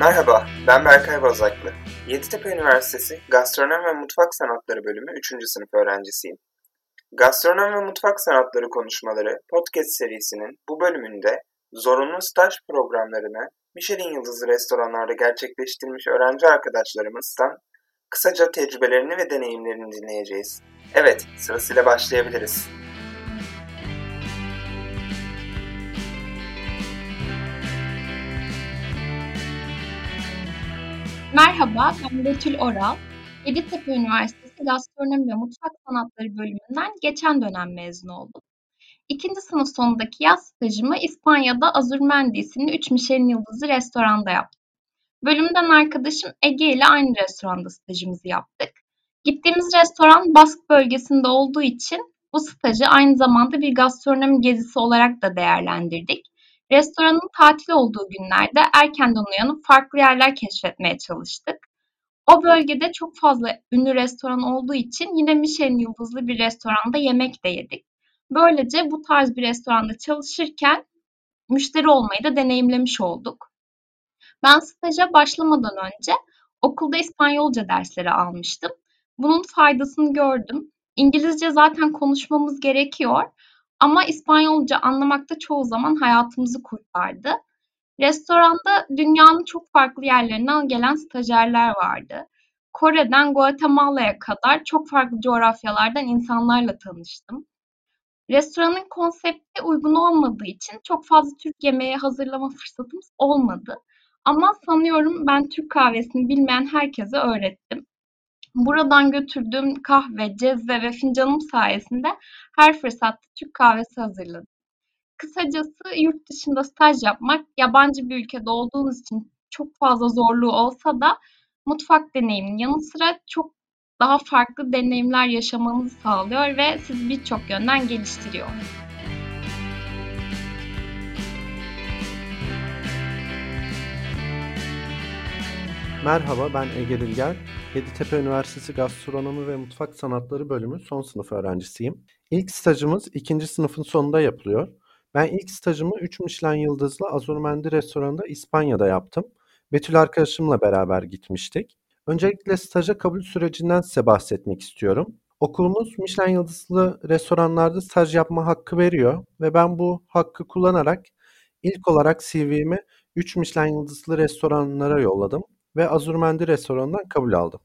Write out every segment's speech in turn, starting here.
Merhaba, ben Berkay Bozaklı. Yeditepe Üniversitesi Gastronomi ve Mutfak Sanatları Bölümü 3. sınıf öğrencisiyim. Gastronomi ve Mutfak Sanatları konuşmaları podcast serisinin bu bölümünde zorunlu staj programlarını Michelin yıldızlı restoranlarda gerçekleştirmiş öğrenci arkadaşlarımızdan kısaca tecrübelerini ve deneyimlerini dinleyeceğiz. Evet, sırasıyla başlayabiliriz. Merhaba, ben Betül Oral. Yeditepe Üniversitesi Gastronomi ve Mutfak Sanatları bölümünden geçen dönem mezun oldum. İkinci sınıf sonundaki yaz stajımı İspanya'da Azurmendi isimli 3 Michelin yıldızlı restoranda yaptım. Bölümden arkadaşım Ege ile aynı restoranda stajımızı yaptık. Gittiğimiz restoran Bask bölgesinde olduğu için bu stajı aynı zamanda bir gastronomi gezisi olarak da değerlendirdik. Restoranın tatil olduğu günlerde erkenden uyanıp farklı yerler keşfetmeye çalıştık. O bölgede çok fazla ünlü restoran olduğu için yine Michelin yıldızlı bir restoranda yemek de yedik. Böylece bu tarz bir restoranda çalışırken müşteri olmayı da deneyimlemiş olduk. Ben staja başlamadan önce okulda İspanyolca dersleri almıştım. Bunun faydasını gördüm. İngilizce zaten konuşmamız gerekiyor ama İspanyolca anlamakta çoğu zaman hayatımızı kurtardı. Restoranda dünyanın çok farklı yerlerinden gelen stajyerler vardı. Kore'den Guatemala'ya kadar çok farklı coğrafyalardan insanlarla tanıştım. Restoranın konsepti uygun olmadığı için çok fazla Türk yemeği hazırlama fırsatımız olmadı. Ama sanıyorum ben Türk kahvesini bilmeyen herkese öğrettim. Buradan götürdüğüm kahve, cezve ve fincanım sayesinde her fırsatta Türk kahvesi hazırladım. Kısacası yurt dışında staj yapmak yabancı bir ülkede olduğunuz için çok fazla zorluğu olsa da mutfak deneyiminin yanı sıra çok daha farklı deneyimler yaşamanızı sağlıyor ve sizi birçok yönden geliştiriyor. Merhaba ben Ege Dilger. Yeditepe Üniversitesi Gastronomi ve Mutfak Sanatları bölümü son sınıf öğrencisiyim. İlk stajımız ikinci sınıfın sonunda yapılıyor. Ben ilk stajımı 3 Michelin yıldızlı Azurmendi restoranında İspanya'da yaptım. Betül arkadaşımla beraber gitmiştik. Öncelikle staja kabul sürecinden size bahsetmek istiyorum. Okulumuz Michelin yıldızlı restoranlarda staj yapma hakkı veriyor ve ben bu hakkı kullanarak ilk olarak CV'mi 3 Michelin yıldızlı restoranlara yolladım ve Azurmendi restoranından kabul aldım.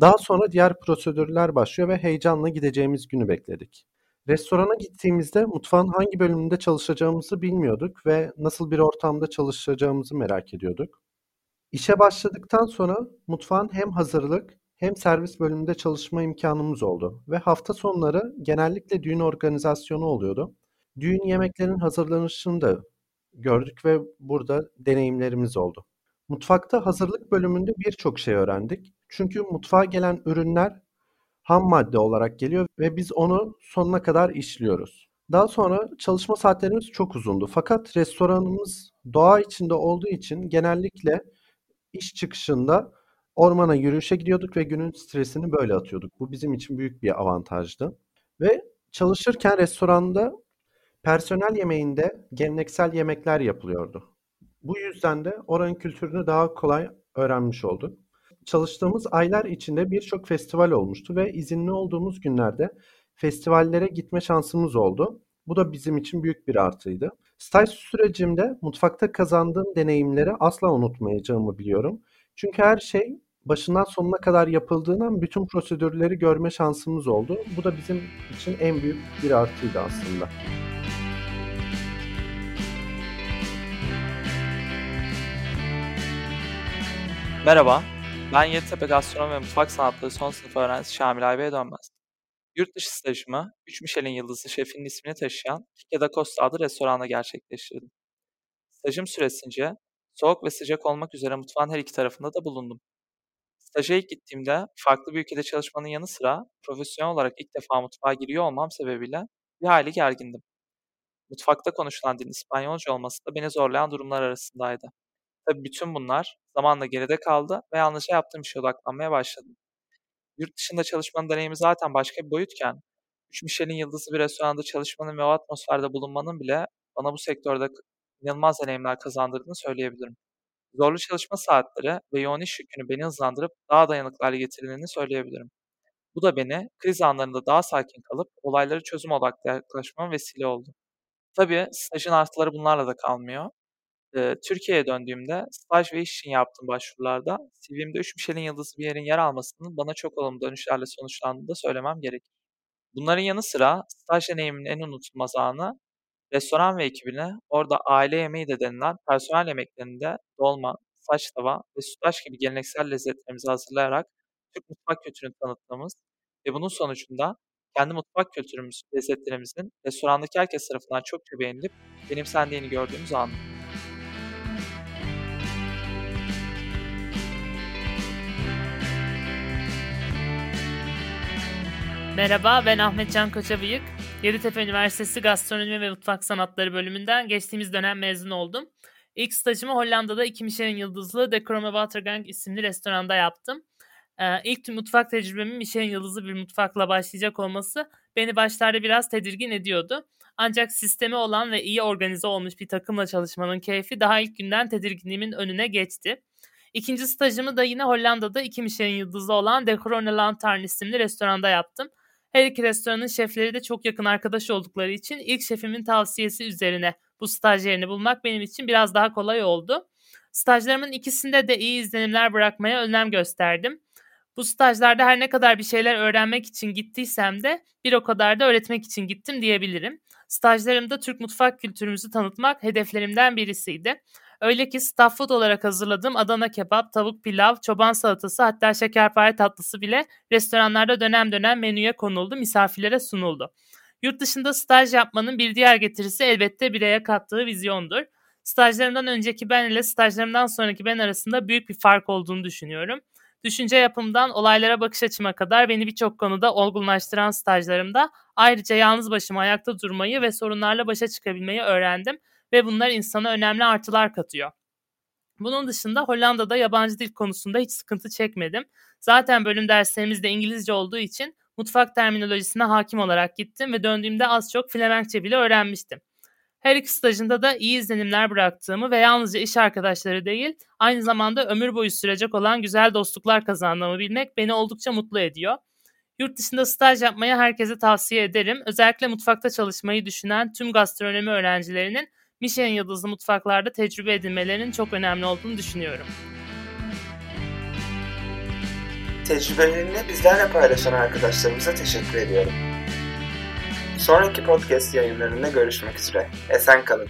Daha sonra diğer prosedürler başlıyor ve heyecanla gideceğimiz günü bekledik. Restorana gittiğimizde mutfağın hangi bölümünde çalışacağımızı bilmiyorduk ve nasıl bir ortamda çalışacağımızı merak ediyorduk. İşe başladıktan sonra mutfağın hem hazırlık hem servis bölümünde çalışma imkanımız oldu ve hafta sonları genellikle düğün organizasyonu oluyordu. Düğün yemeklerinin hazırlanışını da gördük ve burada deneyimlerimiz oldu. Mutfakta hazırlık bölümünde birçok şey öğrendik. Çünkü mutfağa gelen ürünler ham madde olarak geliyor ve biz onu sonuna kadar işliyoruz. Daha sonra çalışma saatlerimiz çok uzundu. Fakat restoranımız doğa içinde olduğu için genellikle iş çıkışında ormana yürüyüşe gidiyorduk ve günün stresini böyle atıyorduk. Bu bizim için büyük bir avantajdı. Ve çalışırken restoranda personel yemeğinde geleneksel yemekler yapılıyordu. Bu yüzden de oranın kültürünü daha kolay öğrenmiş olduk. Çalıştığımız aylar içinde birçok festival olmuştu ve izinli olduğumuz günlerde festivallere gitme şansımız oldu. Bu da bizim için büyük bir artıydı. Staj sürecimde mutfakta kazandığım deneyimleri asla unutmayacağımı biliyorum. Çünkü her şey başından sonuna kadar yapıldığından bütün prosedürleri görme şansımız oldu. Bu da bizim için en büyük bir artıydı aslında. Merhaba, ben Yeditepe Gastronomi ve Mutfak Sanatları son sınıf öğrencisi Şamil Aybe'ye dönmez. Yurt dışı stajımı 3 Michelin yıldızlı şefinin ismini taşıyan Kike Costa adlı restoranda gerçekleştirdim. Stajım süresince soğuk ve sıcak olmak üzere mutfağın her iki tarafında da bulundum. Staja ilk gittiğimde farklı bir ülkede çalışmanın yanı sıra profesyonel olarak ilk defa mutfağa giriyor olmam sebebiyle bir hayli gergindim. Mutfakta konuşulan dilin İspanyolca olması da beni zorlayan durumlar arasındaydı. Tabii bütün bunlar zamanla geride kaldı ve yalnızca yaptığım işe odaklanmaya başladım. Yurt dışında çalışmanın deneyimi zaten başka bir boyutken, 3 Michelin yıldızlı bir restoranda çalışmanın ve o atmosferde bulunmanın bile bana bu sektörde inanılmaz deneyimler kazandırdığını söyleyebilirim. Zorlu çalışma saatleri ve yoğun iş yükünü beni hızlandırıp daha dayanıklı hale getirdiğini söyleyebilirim. Bu da beni kriz anlarında daha sakin kalıp olayları çözüm odaklı yaklaşmama vesile oldu. Tabii stajın artıları bunlarla da kalmıyor. Ee, Türkiye'ye döndüğümde staj ve iş için yaptığım başvurularda CV'mde 3 Michelin yıldızı bir yerin yer almasının bana çok olumlu dönüşlerle sonuçlandığını da söylemem gerekir. Bunların yanı sıra staj deneyiminin en unutulmaz anı restoran ve ekibine orada aile yemeği de denilen personel yemeklerinde dolma, saç tava ve sütlaç gibi geleneksel lezzetlerimizi hazırlayarak Türk mutfak kültürünü tanıttığımız ve bunun sonucunda kendi mutfak kültürümüz, lezzetlerimizin restorandaki herkes tarafından çokça beğenilip benimsendiğini gördüğümüz an. Merhaba, ben Ahmet Can Koçabıyık. Yeditepe Üniversitesi Gastronomi ve Mutfak Sanatları bölümünden geçtiğimiz dönem mezun oldum. İlk stajımı Hollanda'da iki Michelin yıldızlı De Krome Watergang isimli restoranda yaptım. Ee, ilk mutfak tecrübemin Michelin yıldızlı bir mutfakla başlayacak olması beni başlarda biraz tedirgin ediyordu. Ancak sistemi olan ve iyi organize olmuş bir takımla çalışmanın keyfi daha ilk günden tedirginliğimin önüne geçti. İkinci stajımı da yine Hollanda'da iki Michelin yıldızlı olan De Krone Lantern isimli restoranda yaptım. Her iki restoranın şefleri de çok yakın arkadaş oldukları için ilk şefimin tavsiyesi üzerine bu staj yerini bulmak benim için biraz daha kolay oldu. Stajlarımın ikisinde de iyi izlenimler bırakmaya önem gösterdim. Bu stajlarda her ne kadar bir şeyler öğrenmek için gittiysem de bir o kadar da öğretmek için gittim diyebilirim. Stajlarımda Türk mutfak kültürümüzü tanıtmak hedeflerimden birisiydi. Öyle ki staff food olarak hazırladığım Adana kebap, tavuk pilav, çoban salatası hatta şekerpare tatlısı bile restoranlarda dönem dönem menüye konuldu, misafirlere sunuldu. Yurt dışında staj yapmanın bir diğer getirisi elbette bireye kattığı vizyondur. Stajlarımdan önceki ben ile stajlarımdan sonraki ben arasında büyük bir fark olduğunu düşünüyorum. Düşünce yapımdan olaylara bakış açıma kadar beni birçok konuda olgunlaştıran stajlarımda ayrıca yalnız başıma ayakta durmayı ve sorunlarla başa çıkabilmeyi öğrendim ve bunlar insana önemli artılar katıyor. Bunun dışında Hollanda'da yabancı dil konusunda hiç sıkıntı çekmedim. Zaten bölüm derslerimiz de İngilizce olduğu için mutfak terminolojisine hakim olarak gittim ve döndüğümde az çok Flemenkçe bile öğrenmiştim. Her iki stajında da iyi izlenimler bıraktığımı ve yalnızca iş arkadaşları değil, aynı zamanda ömür boyu sürecek olan güzel dostluklar kazandığımı bilmek beni oldukça mutlu ediyor. Yurt dışında staj yapmayı herkese tavsiye ederim. Özellikle mutfakta çalışmayı düşünen tüm gastronomi öğrencilerinin Michelin yıldızlı mutfaklarda tecrübe edinmelerinin çok önemli olduğunu düşünüyorum. Tecrübelerini bizlerle paylaşan arkadaşlarımıza teşekkür ediyorum. Sonraki podcast yayınlarında görüşmek üzere. Esen kalın.